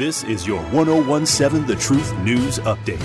This is your 1017 The Truth News Update.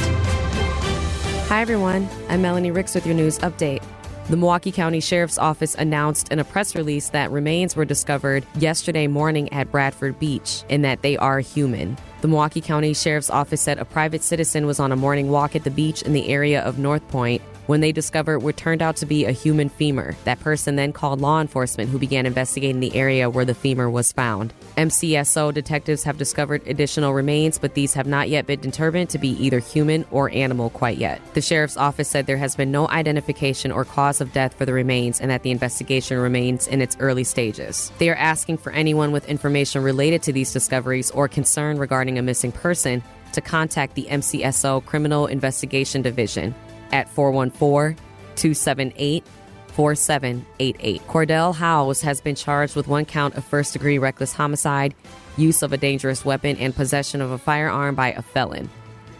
Hi, everyone. I'm Melanie Ricks with your news update. The Milwaukee County Sheriff's Office announced in a press release that remains were discovered yesterday morning at Bradford Beach and that they are human. The Milwaukee County Sheriff's Office said a private citizen was on a morning walk at the beach in the area of North Point when they discovered what turned out to be a human femur. That person then called law enforcement, who began investigating the area where the femur was found. MCSO detectives have discovered additional remains, but these have not yet been determined to be either human or animal quite yet. The sheriff's office said there has been no identification or cause of death for the remains and that the investigation remains in its early stages. They are asking for anyone with information related to these discoveries or concern regarding a missing person to contact the MCSO Criminal Investigation Division at 414 278 4788. Cordell Howes has been charged with one count of first degree reckless homicide, use of a dangerous weapon, and possession of a firearm by a felon.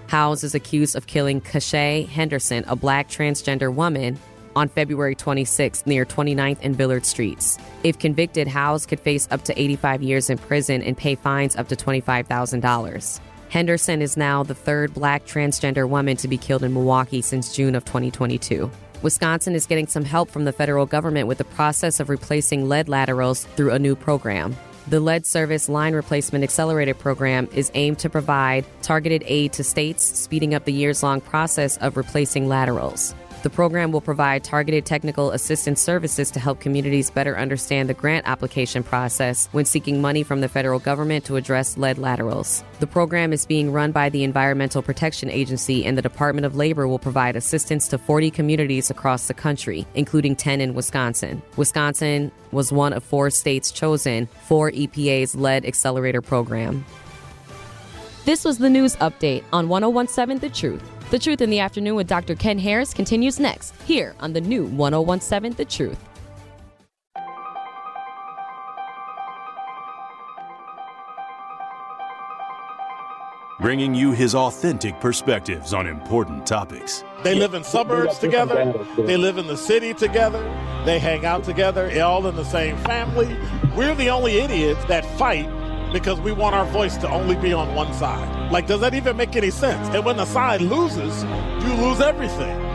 Howes is accused of killing Kashay Henderson, a black transgender woman, on February 26 near 29th and Billard Streets. If convicted, Howes could face up to 85 years in prison and pay fines up to $25,000. Henderson is now the third black transgender woman to be killed in Milwaukee since June of 2022. Wisconsin is getting some help from the federal government with the process of replacing lead laterals through a new program. The Lead Service Line Replacement Accelerated Program is aimed to provide targeted aid to states, speeding up the years long process of replacing laterals. The program will provide targeted technical assistance services to help communities better understand the grant application process when seeking money from the federal government to address lead laterals. The program is being run by the Environmental Protection Agency, and the Department of Labor will provide assistance to 40 communities across the country, including 10 in Wisconsin. Wisconsin was one of four states chosen for EPA's Lead Accelerator program. This was the news update on 1017 The Truth. The Truth in the Afternoon with Dr. Ken Harris continues next here on the new 1017 The Truth. Bringing you his authentic perspectives on important topics. They live in suburbs together. They live in the city together. They hang out together, all in the same family. We're the only idiots that fight because we want our voice to only be on one side. Like, does that even make any sense? And when the side loses, you lose everything.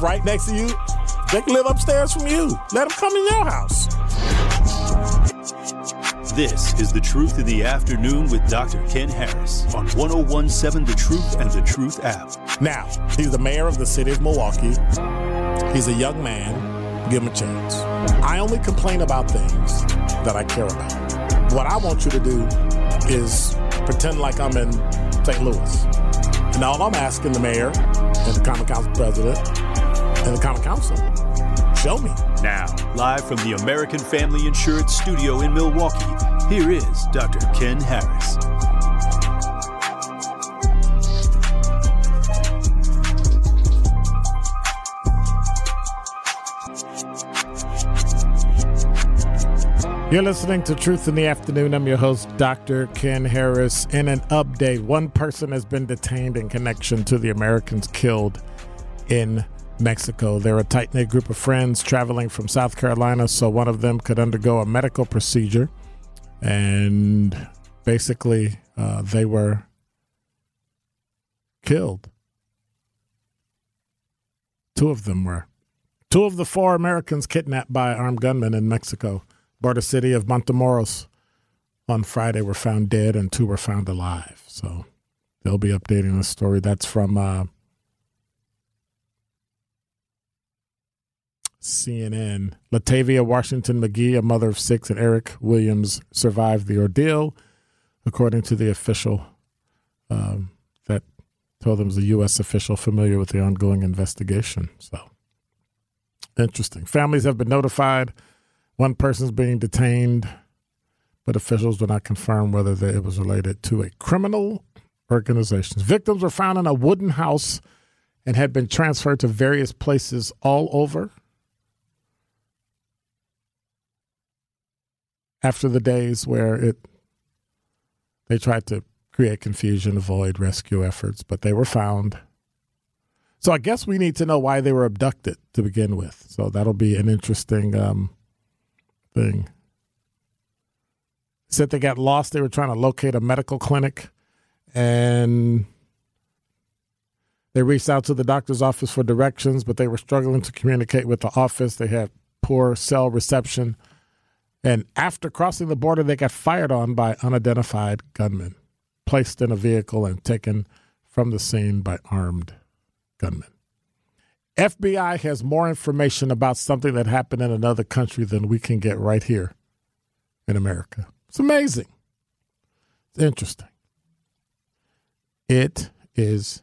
right next to you, they can live upstairs from you. Let them come in your house. This is The Truth in the Afternoon with Dr. Ken Harris on 1017 The Truth and The Truth app. Now, he's the mayor of the city of Milwaukee. He's a young man. Give him a chance. I only complain about things that I care about. What I want you to do is pretend like I'm in St. Louis. And all I'm asking the mayor and the Common Council president and the Common Council, show me. Now, live from the American Family Insurance Studio in Milwaukee, here is Dr. Ken Harris. You're listening to Truth in the Afternoon. I'm your host, Dr. Ken Harris. In an update, one person has been detained in connection to the Americans killed in Mexico. They're a tight knit group of friends traveling from South Carolina, so one of them could undergo a medical procedure. And basically, uh, they were killed. Two of them were. Two of the four Americans kidnapped by armed gunmen in Mexico border city of Matamoros on Friday were found dead and two were found alive. So they'll be updating the story. That's from uh, CNN. Latavia Washington McGee, a mother of six, and Eric Williams survived the ordeal, according to the official um, that told them it was a U.S. official familiar with the ongoing investigation. So interesting. Families have been notified. One person's being detained but officials do not confirm whether it was related to a criminal organization. Victims were found in a wooden house and had been transferred to various places all over. After the days where it they tried to create confusion, avoid rescue efforts, but they were found. So I guess we need to know why they were abducted to begin with. So that'll be an interesting um, thing. Said they got lost. They were trying to locate a medical clinic, and they reached out to the doctor's office for directions, but they were struggling to communicate with the office. They had poor cell reception. And after crossing the border, they got fired on by unidentified gunmen, placed in a vehicle and taken from the scene by armed gunmen. FBI has more information about something that happened in another country than we can get right here in America. It's amazing. It's interesting. It is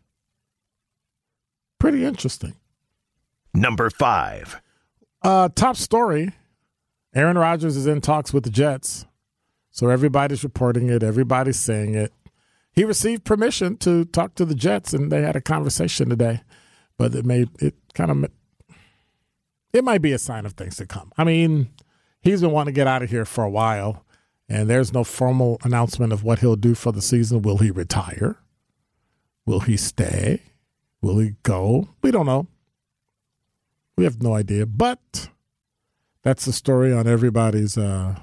pretty interesting. Number five. Uh, top story Aaron Rodgers is in talks with the Jets. So everybody's reporting it, everybody's saying it. He received permission to talk to the Jets, and they had a conversation today. But it made it kind of it might be a sign of things to come. I mean, he's been wanting to get out of here for a while, and there's no formal announcement of what he'll do for the season. Will he retire? Will he stay? Will he go? We don't know. We have no idea. But that's the story on everybody's uh,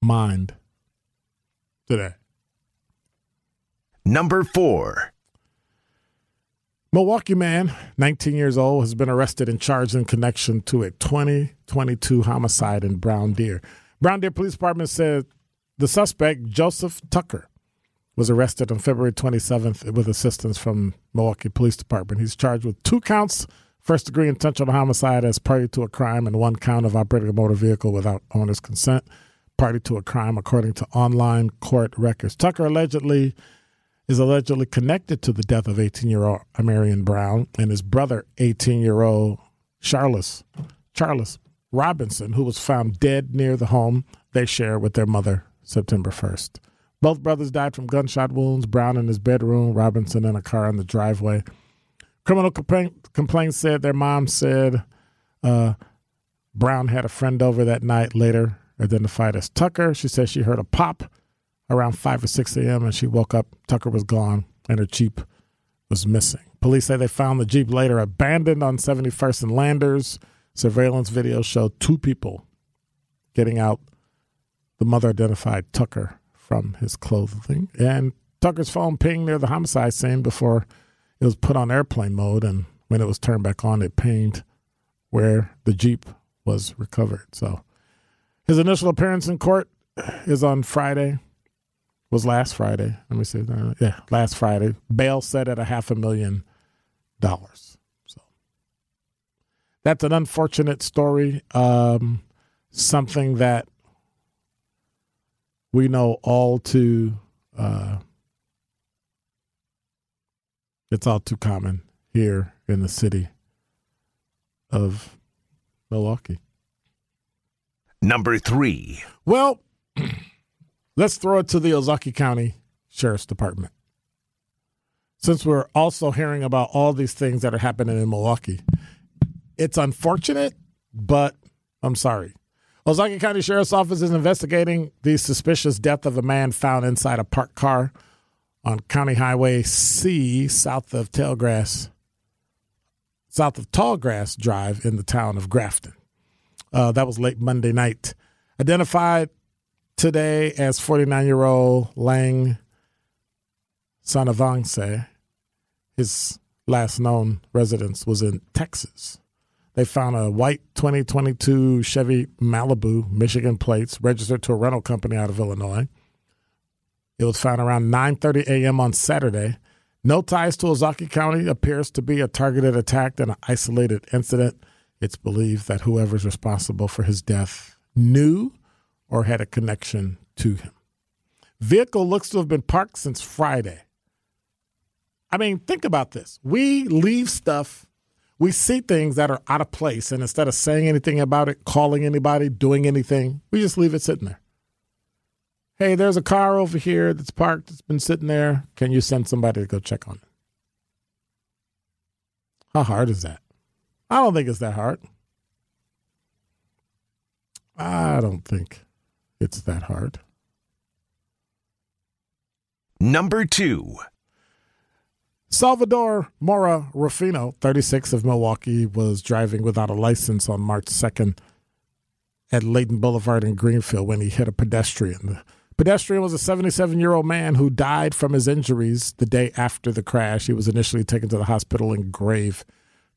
mind today. Number four. Milwaukee man, 19 years old, has been arrested and charged in connection to a 2022 homicide in Brown Deer. Brown Deer Police Department said the suspect, Joseph Tucker, was arrested on February 27th with assistance from Milwaukee Police Department. He's charged with two counts first degree intentional homicide as party to a crime and one count of operating a motor vehicle without owner's consent, party to a crime according to online court records. Tucker allegedly is allegedly connected to the death of 18 year old Amarian Brown and his brother, 18 year old Charles, Charles Robinson, who was found dead near the home they share with their mother September 1st. Both brothers died from gunshot wounds, Brown in his bedroom, Robinson in a car in the driveway. Criminal complaint, complaint said their mom said uh, Brown had a friend over that night, later identified as Tucker. She said she heard a pop around 5 or 6 a.m. and she woke up. Tucker was gone and her Jeep was missing. Police say they found the Jeep later abandoned on 71st and Landers. Surveillance video showed two people getting out. The mother identified Tucker from his clothing. And Tucker's phone pinged near the homicide scene before it was put on airplane mode. And when it was turned back on, it pinged where the Jeep was recovered. So his initial appearance in court is on Friday was last Friday. Let me see. Uh, yeah, last Friday. Bail set at a half a million dollars. So that's an unfortunate story. Um, something that we know all too. Uh, it's all too common here in the city of Milwaukee. Number three. Well. Let's throw it to the Ozaukee County Sheriff's Department. Since we're also hearing about all these things that are happening in Milwaukee, it's unfortunate, but I'm sorry. Ozaukee County Sheriff's Office is investigating the suspicious death of a man found inside a parked car on County Highway C south of Tailgrass, south of Tallgrass Drive in the town of Grafton. Uh, that was late Monday night. Identified today as 49 year old Lang Sanavangse. His last known residence was in Texas. They found a white 2022 Chevy Malibu, Michigan plates, registered to a rental company out of Illinois. It was found around 9:30 a.m. on Saturday. No ties to Ozaukee County appears to be a targeted attack and an isolated incident. It's believed that whoever's responsible for his death knew or had a connection to him. Vehicle looks to have been parked since Friday. I mean, think about this. We leave stuff, we see things that are out of place, and instead of saying anything about it, calling anybody, doing anything, we just leave it sitting there. Hey, there's a car over here that's parked, it's been sitting there. Can you send somebody to go check on it? How hard is that? I don't think it's that hard. I don't think it's that hard. Number two. Salvador Mora Rufino, 36 of Milwaukee, was driving without a license on March 2nd at Layton Boulevard in Greenfield when he hit a pedestrian. Pedestrian was a 77 year old man who died from his injuries the day after the crash. He was initially taken to the hospital in grave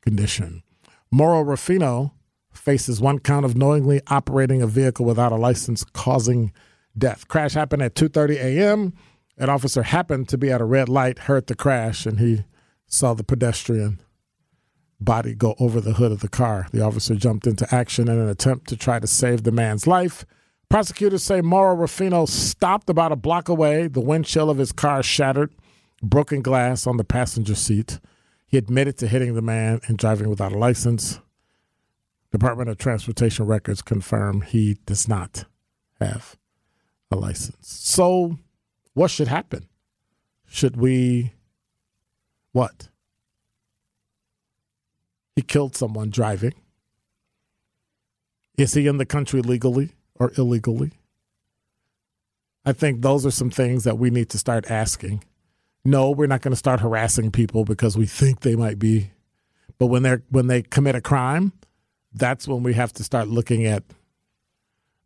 condition. Moro Rufino faces one count of knowingly operating a vehicle without a license causing death. Crash happened at 2:30 a.m. An officer happened to be at a red light, heard the crash, and he saw the pedestrian body go over the hood of the car. The officer jumped into action in an attempt to try to save the man's life. Prosecutors say Mauro Rufino stopped about a block away. The windshield of his car shattered, broken glass on the passenger seat. He admitted to hitting the man and driving without a license. Department of Transportation records confirm he does not have a license. So, what should happen? Should we what? He killed someone driving. Is he in the country legally or illegally? I think those are some things that we need to start asking. No, we're not going to start harassing people because we think they might be. But when they're when they commit a crime, that's when we have to start looking at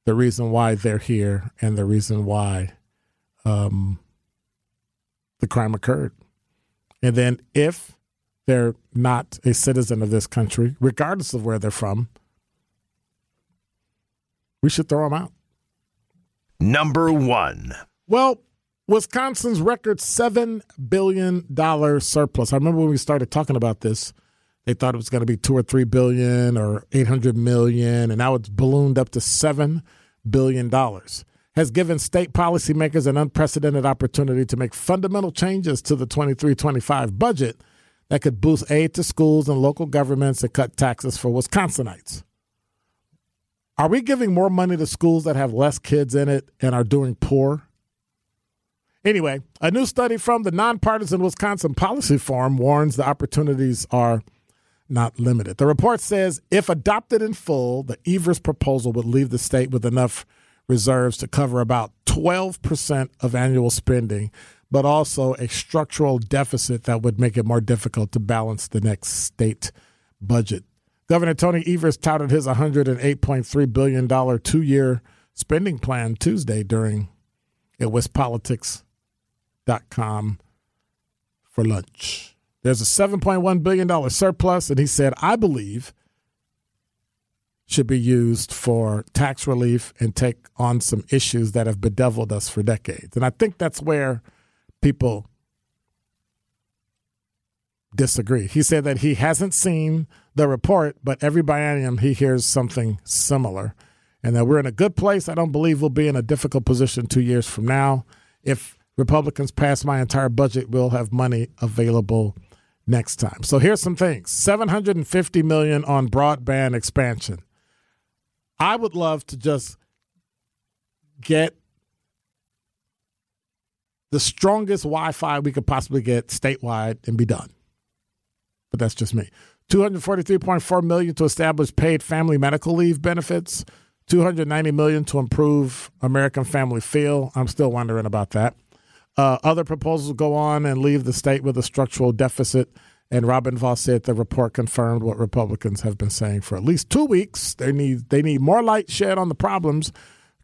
the reason why they're here and the reason why um, the crime occurred. And then if they're not a citizen of this country, regardless of where they're from, we should throw them out. Number one. Well, Wisconsin's record $7 billion surplus. I remember when we started talking about this, they thought it was going to be two or three billion or 800 million, and now it's ballooned up to $7 billion. Has given state policymakers an unprecedented opportunity to make fundamental changes to the 23 25 budget that could boost aid to schools and local governments and cut taxes for Wisconsinites. Are we giving more money to schools that have less kids in it and are doing poor? Anyway, a new study from the Nonpartisan Wisconsin Policy Forum warns the opportunities are not limited. The report says if adopted in full, the Evers proposal would leave the state with enough reserves to cover about 12% of annual spending, but also a structural deficit that would make it more difficult to balance the next state budget. Governor Tony Evers touted his $108.3 billion two year spending plan Tuesday during a WisPolitics com for lunch. There's a $7.1 billion surplus, and he said, I believe should be used for tax relief and take on some issues that have bedeviled us for decades. And I think that's where people disagree. He said that he hasn't seen the report, but every biennium he hears something similar. And that we're in a good place. I don't believe we'll be in a difficult position two years from now. If Republicans pass my entire budget, we'll have money available next time. So here's some things. 750 million on broadband expansion. I would love to just get the strongest Wi-Fi we could possibly get statewide and be done. But that's just me. 243.4 million to establish paid family medical leave benefits. 290 million to improve American Family Field. I'm still wondering about that. Uh, other proposals go on and leave the state with a structural deficit. And Robin Vos said the report confirmed what Republicans have been saying for at least two weeks. They need they need more light shed on the problems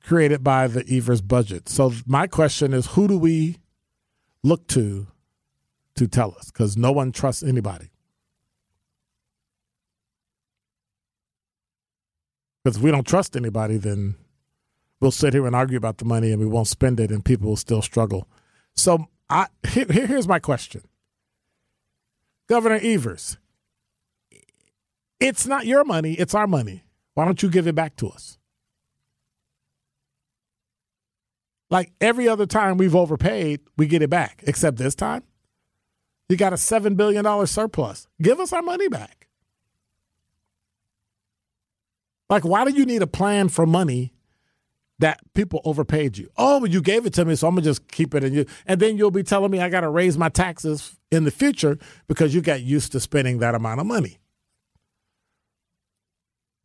created by the Evers budget. So my question is, who do we look to to tell us? Because no one trusts anybody. Because if we don't trust anybody, then we'll sit here and argue about the money and we won't spend it, and people will still struggle so I here, here's my question. Governor Evers, it's not your money, it's our money. Why don't you give it back to us? Like every other time we've overpaid, we get it back, except this time. You got a $7 billion surplus. Give us our money back. Like, why do you need a plan for money that people overpaid you? Oh, you gave it to me, so I'm gonna just keep it in you. And then you'll be telling me I got to raise my taxes in the future because you got used to spending that amount of money.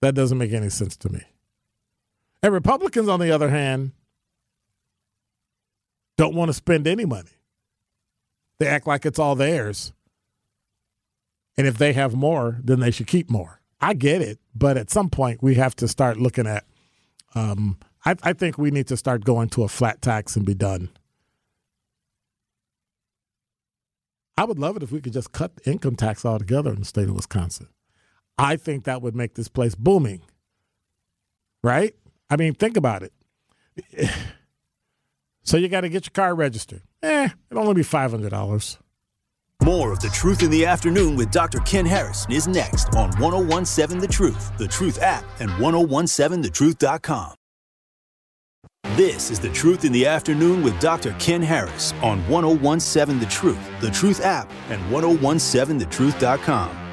That doesn't make any sense to me. And Republicans, on the other hand, don't want to spend any money. They act like it's all theirs. And if they have more, then they should keep more. I get it, but at some point we have to start looking at. Um, I, I think we need to start going to a flat tax and be done. I would love it if we could just cut income tax altogether in the state of Wisconsin. I think that would make this place booming. Right? I mean, think about it. So you got to get your car registered. Eh, it'll only be $500. More of The Truth in the Afternoon with Dr. Ken Harris is next on 1017 The Truth, The Truth app, and 1017thetruth.com. This is The Truth in the Afternoon with Dr. Ken Harris on 1017 The Truth, The Truth app, and 1017thetruth.com.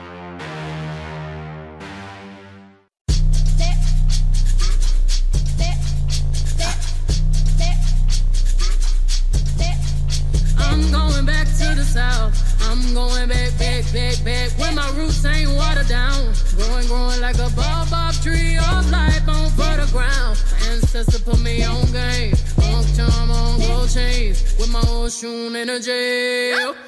in jail.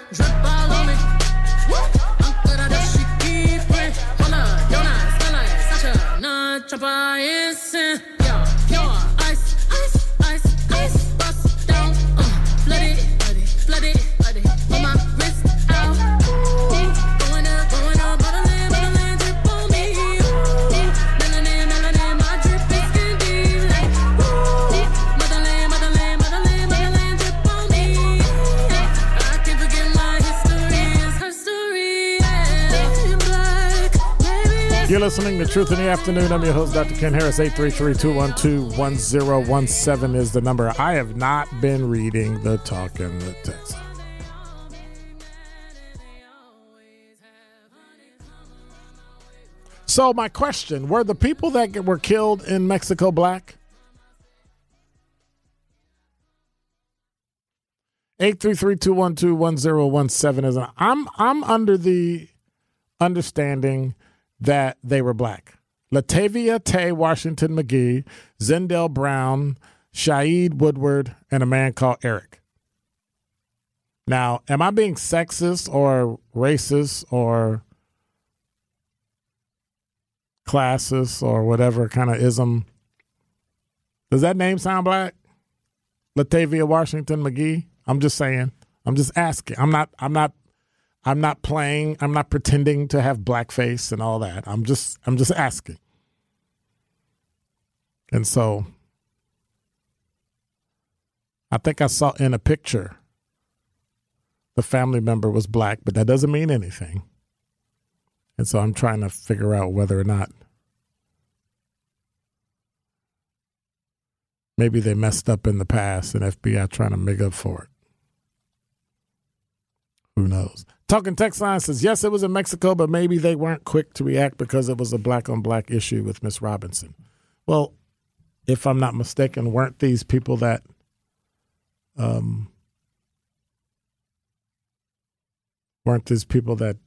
Truth in the Afternoon. I'm your host, Dr. Ken Harris. 833-212-1017 is the number. I have not been reading the talk and the text. So my question, were the people that were killed in Mexico black? 833-212-1017 is an, I'm I'm under the understanding that they were black. Latavia Tay Washington McGee, Zindell Brown, Shaeed Woodard, and a man called Eric. Now, am I being sexist or racist or classist or whatever kind of ism? Does that name sound black? Latavia Washington McGee? I'm just saying. I'm just asking. I'm not I'm not I'm not playing. I'm not pretending to have blackface and all that. I'm just I'm just asking. And so I think I saw in a picture the family member was black, but that doesn't mean anything. And so I'm trying to figure out whether or not maybe they messed up in the past and FBI trying to make up for it. Who knows? Talking text line says, yes, it was in Mexico, but maybe they weren't quick to react because it was a black on black issue with Miss Robinson. Well, if I'm not mistaken, weren't these people that um weren't these people that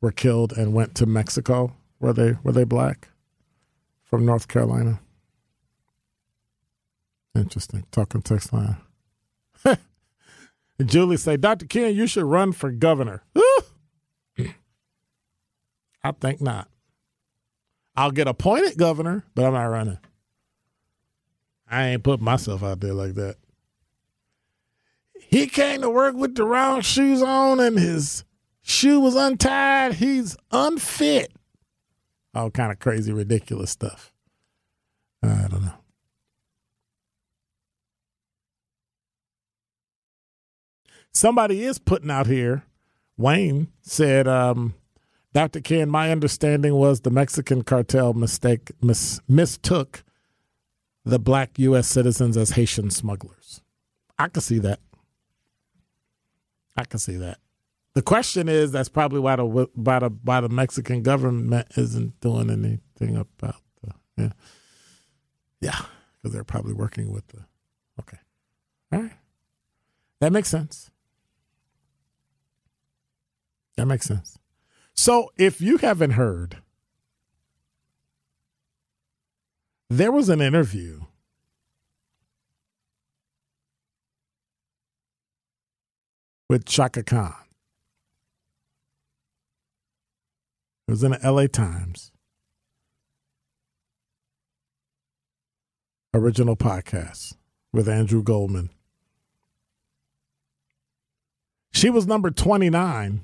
were killed and went to Mexico? Were they were they black from North Carolina? Interesting. Talking text line. Julie say, Dr. Ken, you should run for governor. I think not. I'll get appointed governor, but I'm not running. I ain't put myself out there like that. He came to work with the wrong shoes on and his shoe was untied. He's unfit. All kind of crazy, ridiculous stuff. I don't know. somebody is putting out here. Wayne said, um, Dr. Ken, my understanding was the Mexican cartel mistake mis- mistook the black U.S. citizens as Haitian smugglers. I can see that. I can see that. The question is, that's probably why the why the why the Mexican government isn't doing anything about the Yeah. Yeah, because they're probably working with the. Okay. All right. That makes sense. That makes sense. So if you haven't heard, there was an interview with Chaka Khan. It was in the LA Times. Original podcast with Andrew Goldman. She was number 29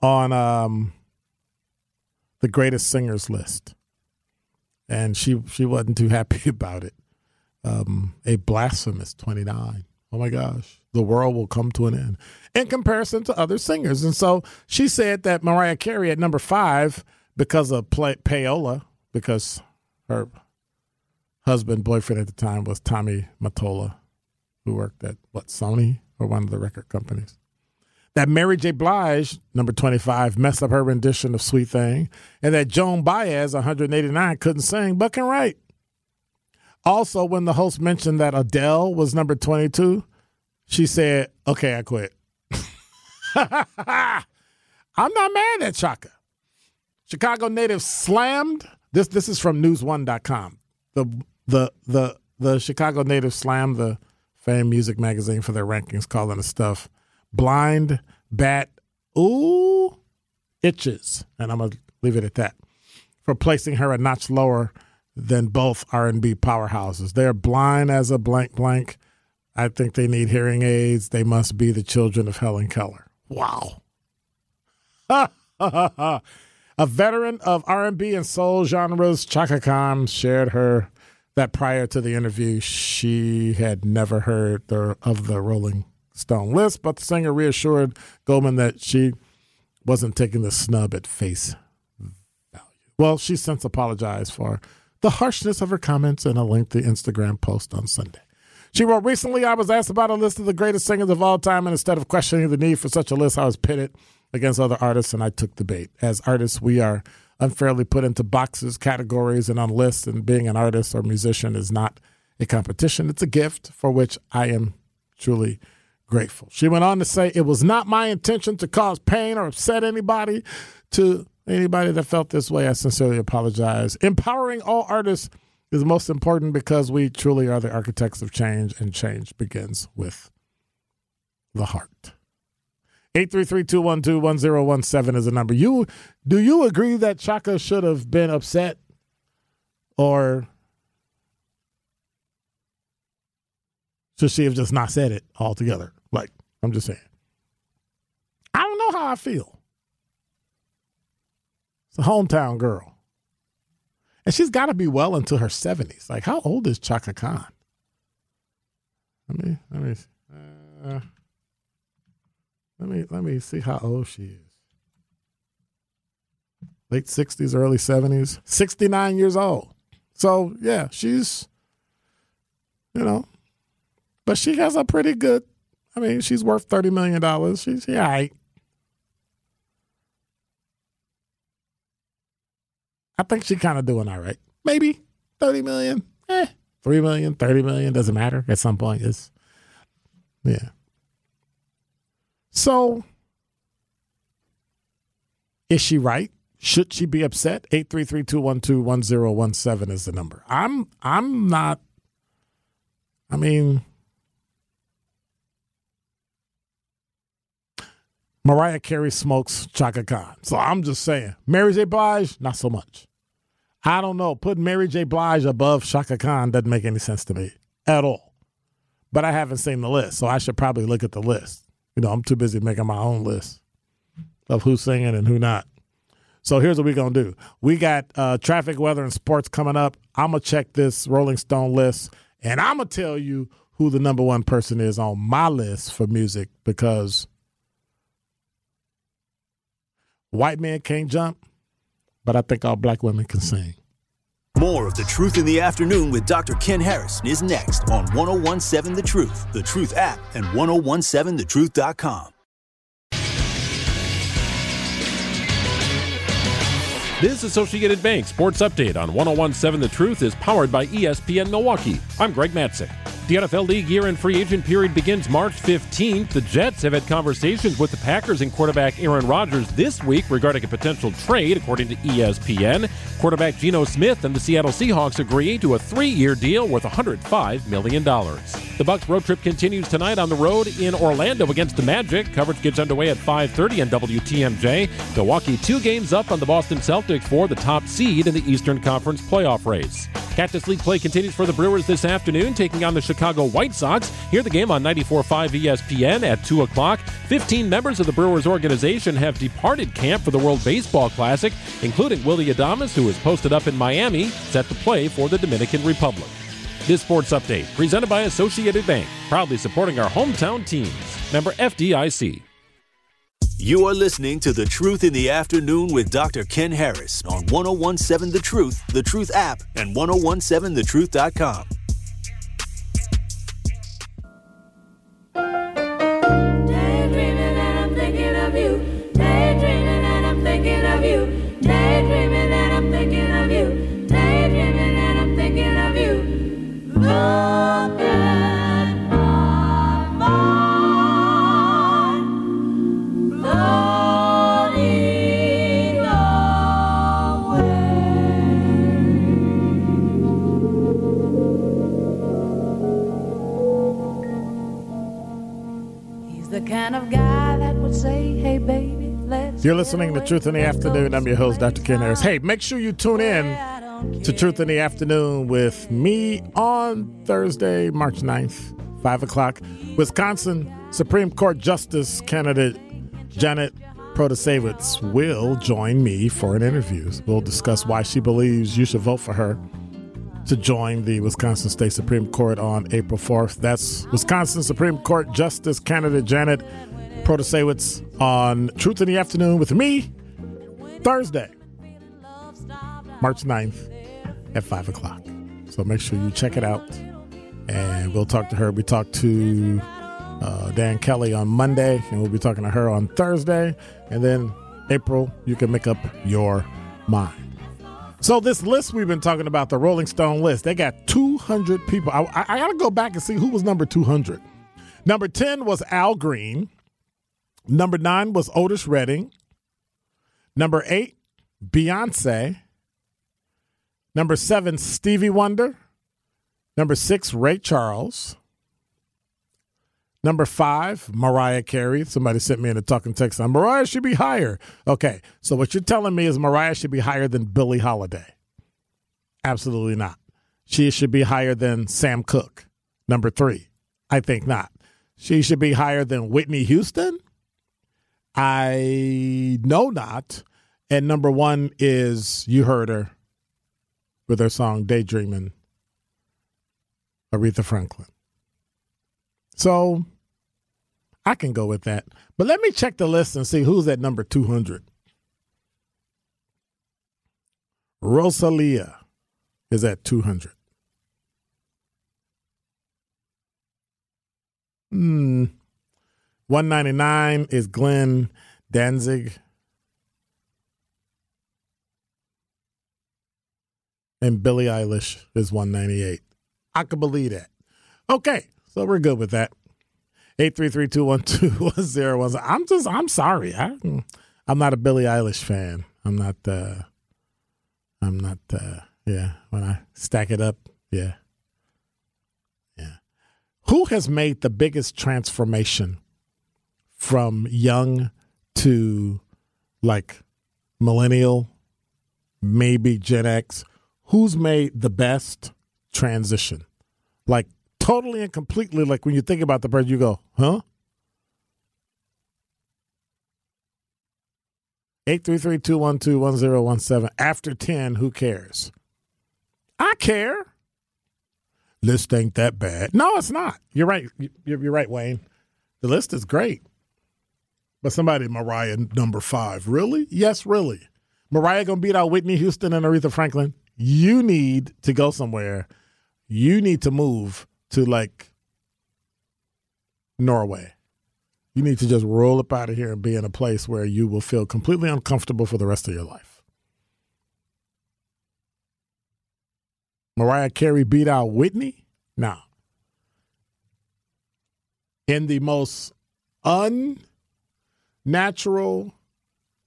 on um, the greatest singers list. And she she wasn't too happy about it. Um, a blasphemous 29. Oh my gosh, the world will come to an end in comparison to other singers. And so she said that Mariah Carey at number five because of play, payola, because her husband, boyfriend at the time was Tommy Mottola, who worked at what Sony or one of the record companies. That Mary J. Blige, number 25, messed up her rendition of Sweet Thing, and that Joan Baez, 189, couldn't sing but can write. Also, when the host mentioned that Adele was number 22, she said, Okay, I quit. I'm not mad at Chaka. Chicago native slammed. This this is from news1.com. The the the the Chicago native slammed the Fame Music magazine for their rankings, calling the stuff blind bat ooh itches, and I'm gonna leave it at that for placing her a notch lower than both R&B powerhouses. They're blind as a blank blank. I think they need hearing aids. They must be the children of Helen Keller. Wow. a veteran of R&B and soul genres, Chaka Khan shared her that prior to the interview, she had never heard the, of the Rolling Stone list, but the singer reassured Goldman that she wasn't taking the snub at face value. Well, she since apologized for the harshness of her comments in a lengthy Instagram post on Sunday. She wrote, Recently, I was asked about a list of the greatest singers of all time, and instead of questioning the need for such a list, I was pitted against other artists, and I took the bait. As artists, we are unfairly put into boxes, categories, and on lists, and being an artist or musician is not a competition. It's a gift for which I am truly grateful. She went on to say, It was not my intention to cause pain or upset anybody. To anybody that felt this way, I sincerely apologize. Empowering all artists is most important because we truly are the architects of change, and change begins with the heart. 833-212-1017 is the number. You do you agree that Chaka should have been upset or should she have just not said it altogether? I'm just saying. I don't know how I feel. It's a hometown girl. And she's got to be well into her 70s. Like, how old is Chaka Khan? Let me, let me, uh, let me, let me see how old she is. Late 60s, early 70s, 69 years old. So, yeah, she's, you know, but she has a pretty good, I mean, she's worth $30 million. She's, yeah, all right. I think she's kind of doing all right. Maybe 30 million. Eh, 3 million, 30 million, doesn't matter at some point. It's, yeah. So, is she right? Should she be upset? 833-212-1017 is the number. I'm I'm not I mean Mariah Carey smokes Chaka Khan. So I'm just saying. Mary J. Blige, not so much. I don't know. Putting Mary J. Blige above Chaka Khan doesn't make any sense to me at all. But I haven't seen the list, so I should probably look at the list. You know, I'm too busy making my own list of who's singing and who not. So here's what we're gonna do. We got uh, traffic, weather, and sports coming up. I'm gonna check this Rolling Stone list, and I'm gonna tell you who the number one person is on my list for music because white men can't jump, but I think all black women can sing. More of The Truth in the Afternoon with Dr. Ken Harrison is next on 1017 The Truth, The Truth app, and 1017thetruth.com. This Associated Bank Sports Update on 1017 The Truth is powered by ESPN Milwaukee. I'm Greg Matzek. The NFL League year and free agent period begins March 15th. The Jets have had conversations with the Packers and quarterback Aaron Rodgers this week regarding a potential trade, according to ESPN. Quarterback Geno Smith and the Seattle Seahawks agree to a three year deal worth $105 million. The Bucks road trip continues tonight on the road in Orlando against the Magic. Coverage gets underway at 5:30 on WTMJ. Milwaukee two games up on the Boston Celtics for the top seed in the Eastern Conference playoff race. Cactus League play continues for the Brewers this afternoon, taking on the Chicago White Sox. Hear the game on 94.5 ESPN at 2 o'clock. 15 members of the Brewers organization have departed camp for the World Baseball Classic, including Willie Adames, who is posted up in Miami, set to play for the Dominican Republic. This sports update, presented by Associated Bank, proudly supporting our hometown teams. Member FDIC. You are listening to The Truth in the Afternoon with Dr. Ken Harris on 1017 The Truth, The Truth app, and 1017thetruth.com. He's the kind of guy that would say, "Hey, baby, let's." You're listening to Truth in the Afternoon. I'm your host, Dr. Ken Harris. Hey, make sure you tune in to Truth in the Afternoon with me on Thursday, March 9th, 5 o'clock. Wisconsin Supreme Court Justice candidate Janet Protasiewicz will join me for an interview. We'll discuss why she believes you should vote for her to join the Wisconsin State Supreme Court on April 4th. That's Wisconsin Supreme Court Justice candidate Janet Protasiewicz on Truth in the Afternoon with me Thursday, March 9th at 5 o'clock. So make sure you check it out. And we'll talk to her. We talked to uh, Dan Kelly on Monday, and we'll be talking to her on Thursday. And then April, you can make up your mind. So this list we've been talking about, the Rolling Stone list, they got 200 people. I, I, got to go back and see who was number 200. Number 10 was Al Green. Number 9 was Otis Redding. Number 8, Beyonce. Number 7, Stevie Wonder. Number 6, Ray Charles. Number five, Mariah Carey. Somebody sent me in a talking text on Mariah should be higher. Okay, so what you're telling me is Mariah should be higher than Billie Holiday. Absolutely not. She should be higher than Sam Cooke. Number three, I think not. She should be higher than Whitney Houston. I know not. And number one is you heard her with her song Daydreaming, Aretha Franklin. So I can go with that. But let me check the list and see who's at number 200. Rosalia is at 200. Hmm. 199 is Glenn Danzig. And Billie Eilish is 198. I could believe that. Okay. So we're good with that. Eight three three two one two one zero one. I'm just I'm sorry. I I'm not a Billie Eilish fan. I'm not uh I'm not uh yeah, when I stack it up, yeah. Yeah. Who has made the biggest transformation from young to like millennial, maybe Gen X? Who's made the best transition? Like totally and completely like when you think about the person, you go, huh? 833-212-1017. After 10, who cares? I care. List ain't that bad. No, it's not. You're right. You're, right, Wayne. The list is great. But somebody, Mariah, number five. Really? Yes, really. Mariah gonna beat out Whitney Houston and Aretha Franklin? You need to go somewhere. You need to move to like Norway. You need to just roll up out of here and be in a place where you will feel completely uncomfortable for the rest of your life. Mariah Carey beat out Whitney? Now. In the most unnatural,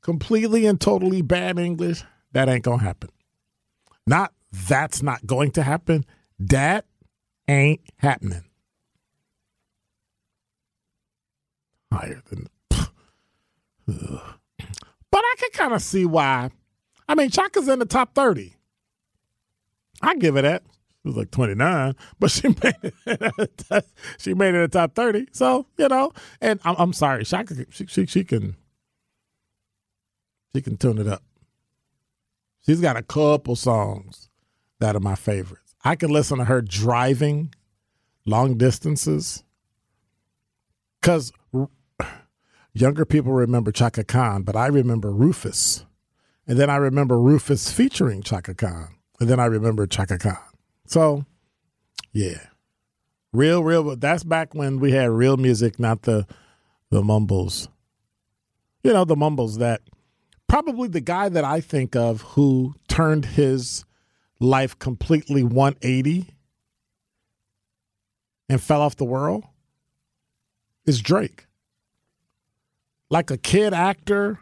completely and totally bad English, that ain't going to happen. Not that's not going to happen. That ain't happening. Higher than. But I can kind of see why. I mean, Chaka's in the top 30. I give it that. She was like 29, but she made it. she made it a top 30. So you know, and I'm, I'm sorry, Chaka. She, she she can she can tune it up. She's got a couple songs that are my favorites. I can listen to her driving long distances because younger people remember Chaka Khan, but I remember Rufus. And then I remember Rufus featuring Chaka Khan. And then I remember Chaka Khan. So, yeah. Real, real. That's back when we had real music, not the the mumbles. You know, the mumbles that probably the guy that I think of who turned his life completely 180 and fell off the world is Drake. Like a kid actor,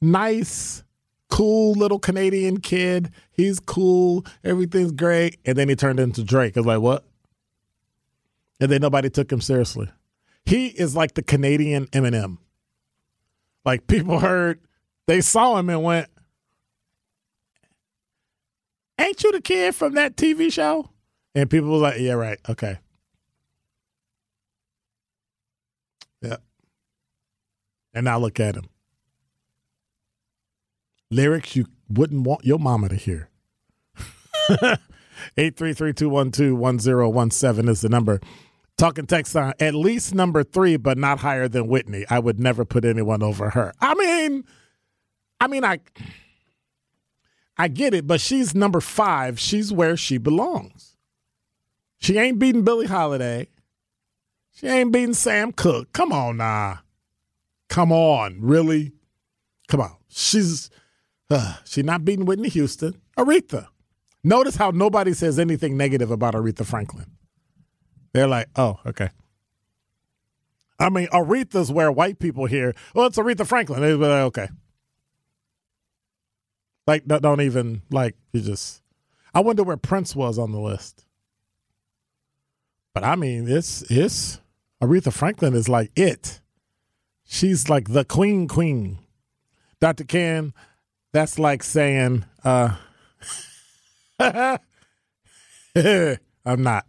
nice, cool little Canadian kid. He's cool, everything's great. And then he turned into Drake. I was like, what? And then nobody took him seriously. He is like the Canadian Eminem. Like people heard, they saw him and went, Ain't you the kid from that TV show? And people was like, Yeah, right. Okay. Yeah. And now look at him. Lyrics you wouldn't want your mama to hear. 833-212-1017 is the number. Talking text on at least number three, but not higher than Whitney. I would never put anyone over her. I mean, I mean, I I get it, but she's number five. She's where she belongs. She ain't beating Billie Holiday. She ain't beating Sam Cooke. Come on nah. Come on. Really? Come on. She's uh, she's not beating Whitney Houston. Aretha. Notice how nobody says anything negative about Aretha Franklin. They're like, oh, okay. I mean, Aretha's where white people hear, well, it's Aretha Franklin. They're like, okay. Like, don't even, like, you just, I wonder where Prince was on the list. But I mean, it's, it's, Aretha Franklin is like it. She's like the queen, queen. Dr. Ken, that's like saying, uh, I'm not.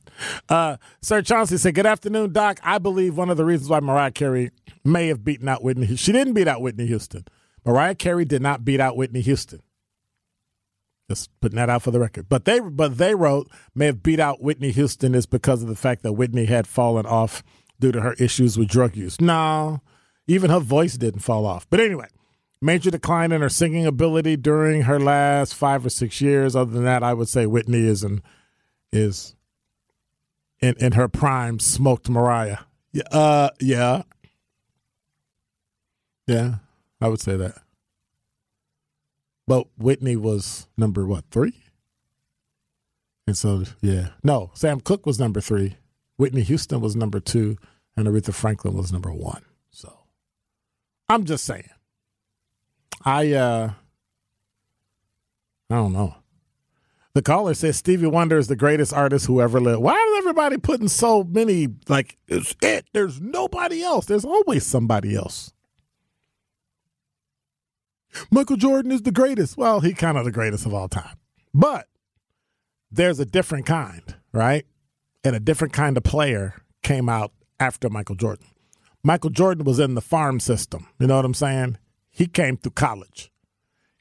Uh, Sir Chauncey said, Good afternoon, Doc. I believe one of the reasons why Mariah Carey may have beaten out Whitney She didn't beat out Whitney Houston. Mariah Carey did not beat out Whitney Houston. Just putting that out for the record. But they but they wrote may have beat out Whitney Houston is because of the fact that Whitney had fallen off due to her issues with drug use. No, even her voice didn't fall off. But anyway, major decline in her singing ability during her last five or six years. Other than that, I would say Whitney is in, is in in her prime. Smoked Mariah. Yeah, uh, yeah, yeah. I would say that. But Whitney was number what three? And so yeah, no, Sam Cooke was number three. Whitney Houston was number two, and Aretha Franklin was number one. So I'm just saying. I uh I don't know. The caller says Stevie Wonder is the greatest artist who ever lived. Why is everybody putting so many like it's it? There's nobody else. There's always somebody else. Michael Jordan is the greatest. Well, he kind of the greatest of all time. But there's a different kind, right? And a different kind of player came out after Michael Jordan. Michael Jordan was in the farm system. You know what I'm saying? He came through college.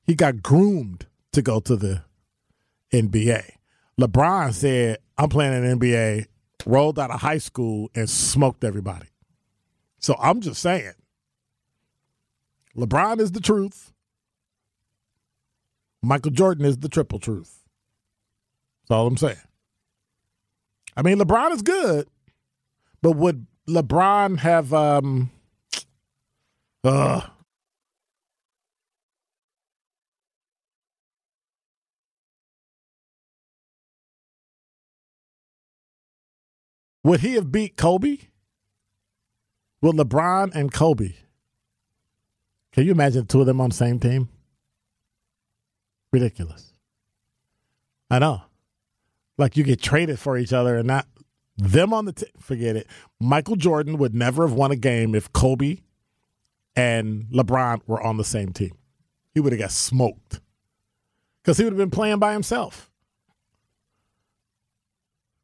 He got groomed to go to the NBA. LeBron said, I'm playing in NBA, rolled out of high school and smoked everybody. So I'm just saying, LeBron is the truth. Michael Jordan is the triple truth. That's all I'm saying. I mean, LeBron is good, but would LeBron have um uh Would he have beat Kobe? Would LeBron and Kobe? Can you imagine two of them on the same team? Ridiculous. I know. Like you get traded for each other and not them on the team. Forget it. Michael Jordan would never have won a game if Kobe and LeBron were on the same team. He would have got smoked because he would have been playing by himself.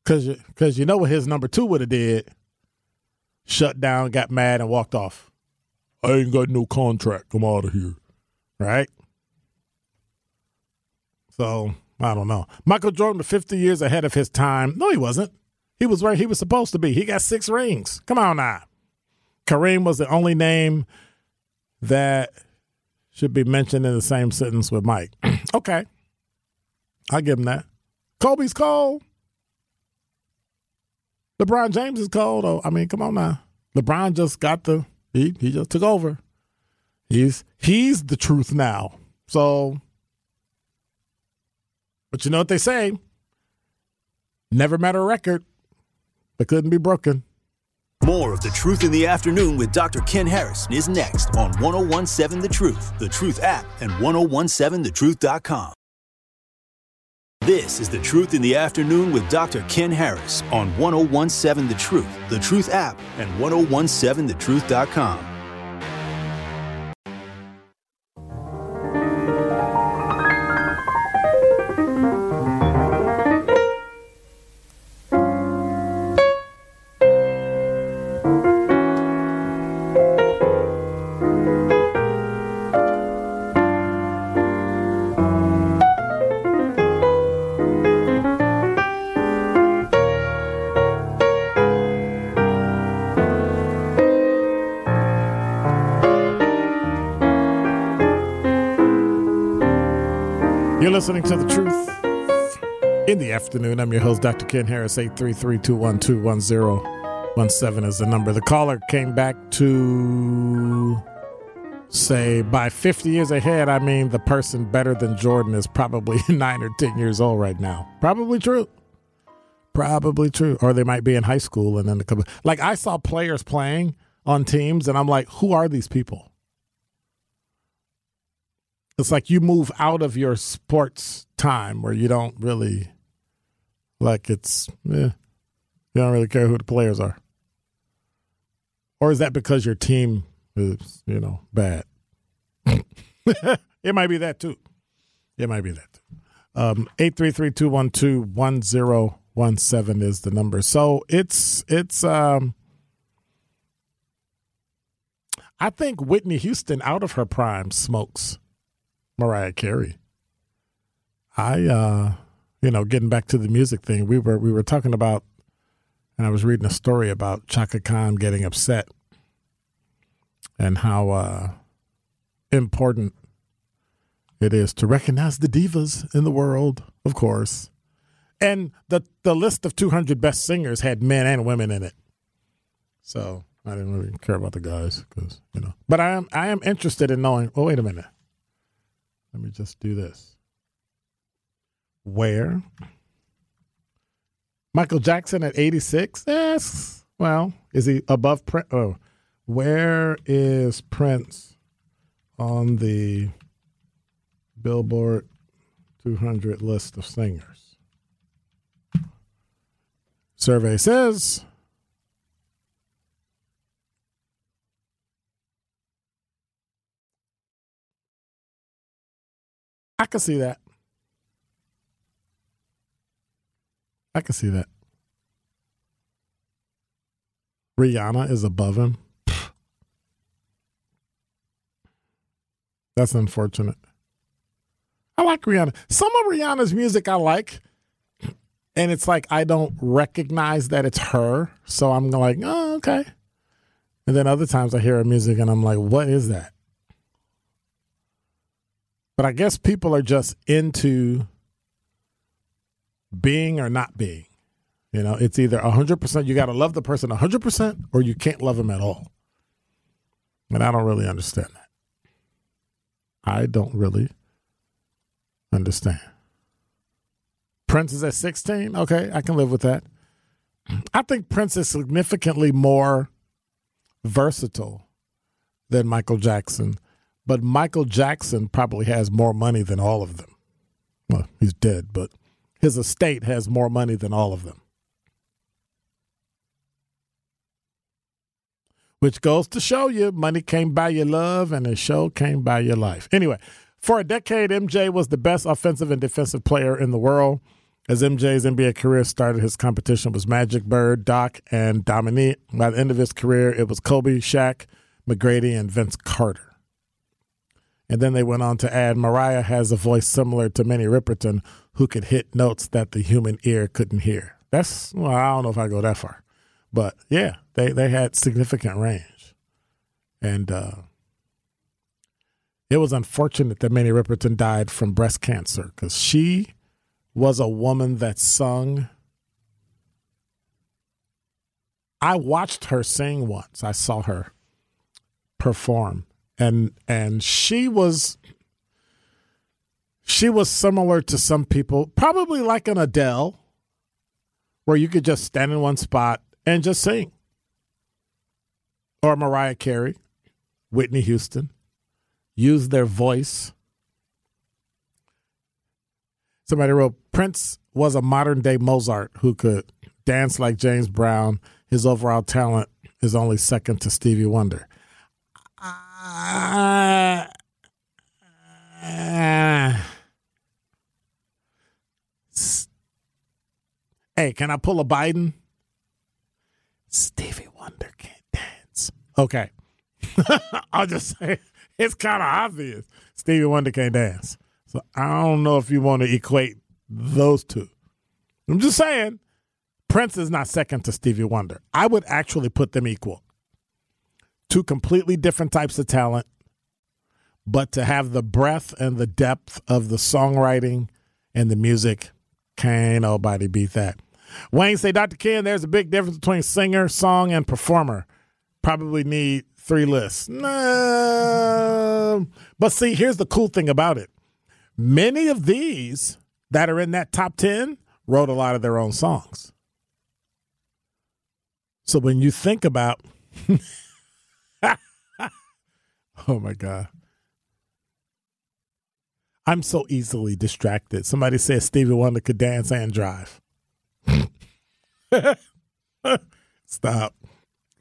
Because because you know what his number two would have did? Shut down, got mad, and walked off. I ain't got no contract. I'm out of here. Right? So I don't know. Michael Jordan was 50 years ahead of his time. No, he wasn't. He was where he was supposed to be. He got six rings. Come on now. Kareem was the only name that should be mentioned in the same sentence with Mike. okay. I'll give him that. Kobe's cold. LeBron James is cold. Oh, I mean, come on now. LeBron just got the he he just took over. He's he's the truth now. So but you know what they say? Never met a record that couldn't be broken. More of The Truth in the Afternoon with Dr. Ken Harrison is next on 1017 The Truth, The Truth app, and 1017thetruth.com. This is The Truth in the Afternoon with Dr. Ken Harris on 1017 The Truth, The Truth app, and 1017thetruth.com. listening to The Truth in the afternoon. I'm your host, Dr. Ken Harris. 833-212-1017 is the number. The caller came back to say by 50 years ahead, I mean the person better than Jordan is probably 9 or 10 years old right now. Probably true. Probably true. Or they might be in high school and then the couple like I saw players playing on teams and I'm like, who are these people? It's like you move out of your sports time where you don't really like it's you don't really care who the players are. Or is that because your team is, you know, bad? it might be that too. It might be that too. Um 833-212-1017 is the number. So it's it's um I think Whitney Houston out of her prime smokes Mariah Carey. I uh you know, getting back to the music thing, we were we were talking about and I was reading a story about Chaka Khan getting upset and how uh important it is to recognize the divas in the world, of course. And the the list of 200 best singers had men and women in it. So, I didn't really care about the guys cuz, you know. But I am I am interested in knowing, oh wait a minute. Let me just do this. Where? Michael Jackson at 86? Yes. Well, is he above Prince? Oh, where is Prince on the Billboard 200 list of singers? Survey says I can see that. I can see that. Rihanna is above him. That's unfortunate. I like Rihanna. Some of Rihanna's music I like. And it's like I don't recognize that it's her. So I'm like, oh, okay. And then other times I hear her music and I'm like, what is that? But I guess people are just into being or not being. You know, it's either 100% you got to love the person 100% or you can't love them at all. And I don't really understand that. I don't really understand. Prince is at 16. Okay, I can live with that. I think Prince is significantly more versatile than Michael Jackson, but Michael Jackson probably has more money than all of them. Well, he's dead, but his estate has more money than all of them. Which goes to show you money can't buy you love, and a show can't buy your life. Anyway, for a decade, MJ was the best offensive and defensive player in the world. As MJ's NBA career started, his competition was Magic Bird, Doc, and Dominique. By the end of his career, it was Kobe, Shaq, McGrady, and Vince Carter. And then they went on to add Mariah has a voice similar to Minnie Riperton, who could hit notes that the human ear couldn't hear. That's, well, I don't know if I go that far. But yeah, they, they had significant range. And uh, it was unfortunate that Minnie Riperton died from breast cancer because she was a woman that sung. I watched her sing once. I saw her perform and and she was she was similar to some people, probably like an Adele where you could just stand in one spot and just sing. Or Mariah Carey, Whitney Houston, use their voice. Somebody wrote Prince was a modern day Mozart who could dance like James Brown. His overall talent is only second to Stevie Wonder. Uh, hey, can I pull a Biden? Stevie Wonder can't dance. Okay. I'll just say it's kind of obvious. Stevie Wonder can't dance. So I don't know if you want to equate those two. I'm just saying, Prince is not second to Stevie Wonder. I would actually put them equal. Two completely different types of talent, but to have the breadth and the depth of the songwriting and the music, can't nobody beat that. Wayne say, Dr. Ken, there's a big difference between singer, song, and performer. Probably need three lists. No. But see, here's the cool thing about it. Many of these that are in that top 10 wrote a lot of their own songs. So when you think about, oh my God. I'm so easily distracted. Somebody said Stevie Wonder could dance and drive. Stop.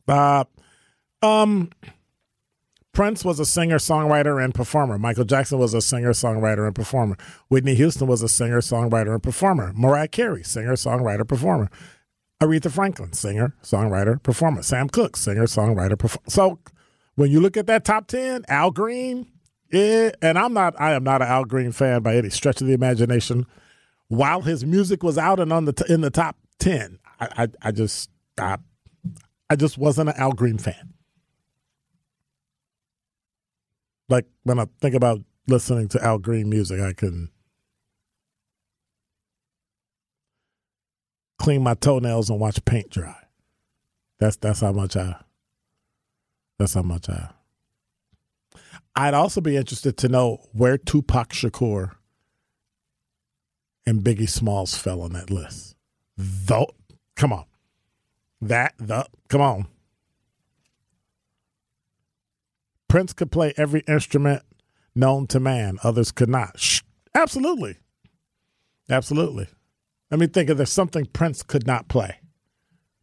Stop. Um, Prince was a singer, songwriter, and performer. Michael Jackson was a singer, songwriter, and performer. Whitney Houston was a singer, songwriter, and performer. Mariah Carey, singer, songwriter, performer. Aretha Franklin, singer, songwriter, performer. Sam Cooke, singer, songwriter, performer. So when you look at that top 10, Al Green, yeah, and I'm not, I am not an Al Green fan by any stretch of the imagination. While his music was out and on the t- in the top 10, I, I, I just, I, I just wasn't an Al Green fan. like when I think about listening to Al Green music, I can clean my toenails and watch paint dry. That's that's how much I. That's how much I. I'd also be interested to know where Tupac Shakur and Biggie Smalls fell on that list. Though, come on, that the come on. Prince could play every instrument known to man, others could not. Shh. Absolutely. Absolutely. Let me think if there's something Prince could not play.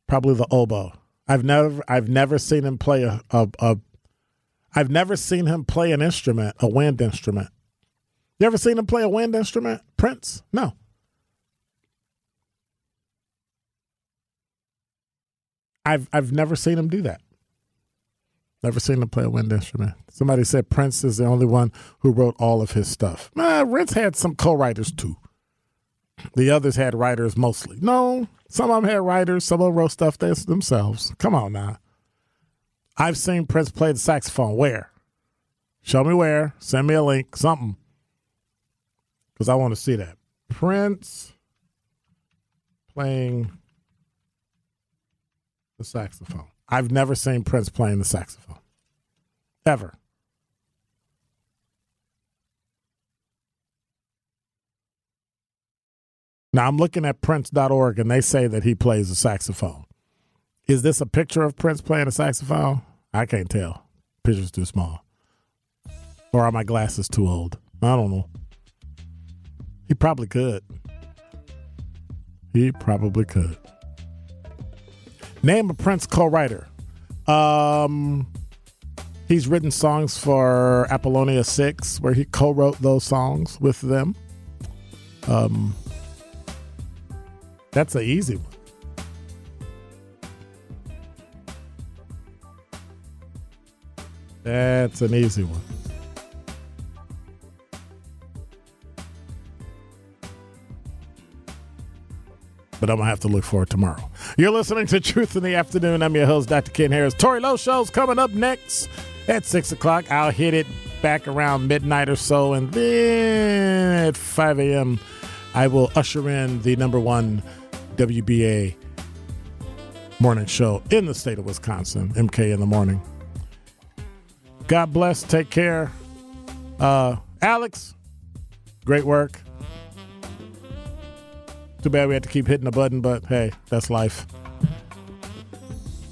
Probably the oboe. I've never I've never seen him play a, a, a I've never seen him play an instrument, a wind instrument. You ever seen him play a wind instrument? Prince? No. I've I've never seen him do that. Never seen him play a wind instrument. Somebody said Prince is the only one who wrote all of his stuff. Prince had some co-writers too. The others had writers mostly. No, some of them had writers. Some of them wrote stuff themselves. Come on now. I've seen Prince play the saxophone. Where? Show me where. Send me a link. Something. Because I want to see that. Prince playing the saxophone. I've never seen Prince playing the saxophone. Ever. Now I'm looking at Prince.org and they say that he plays a saxophone. Is this a picture of Prince playing a saxophone? I can't tell. Picture's too small. Or are my glasses too old? I don't know. He probably could. He probably could. Name a Prince co-writer. Um, he's written songs for Apollonia Six, where he co-wrote those songs with them. Um, that's an easy one. That's an easy one. but I'm gonna have to look for it tomorrow. You're listening to Truth in the Afternoon. I'm your host, Dr. Ken Harris. Tori Lowe show's coming up next at six o'clock. I'll hit it back around midnight or so, and then at 5 a.m. I will usher in the number one WBA morning show in the state of Wisconsin, MK in the morning. God bless. Take care. Uh, Alex, great work. Too bad we had to keep hitting the button, but hey, that's life.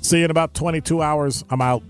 See you in about 22 hours. I'm out.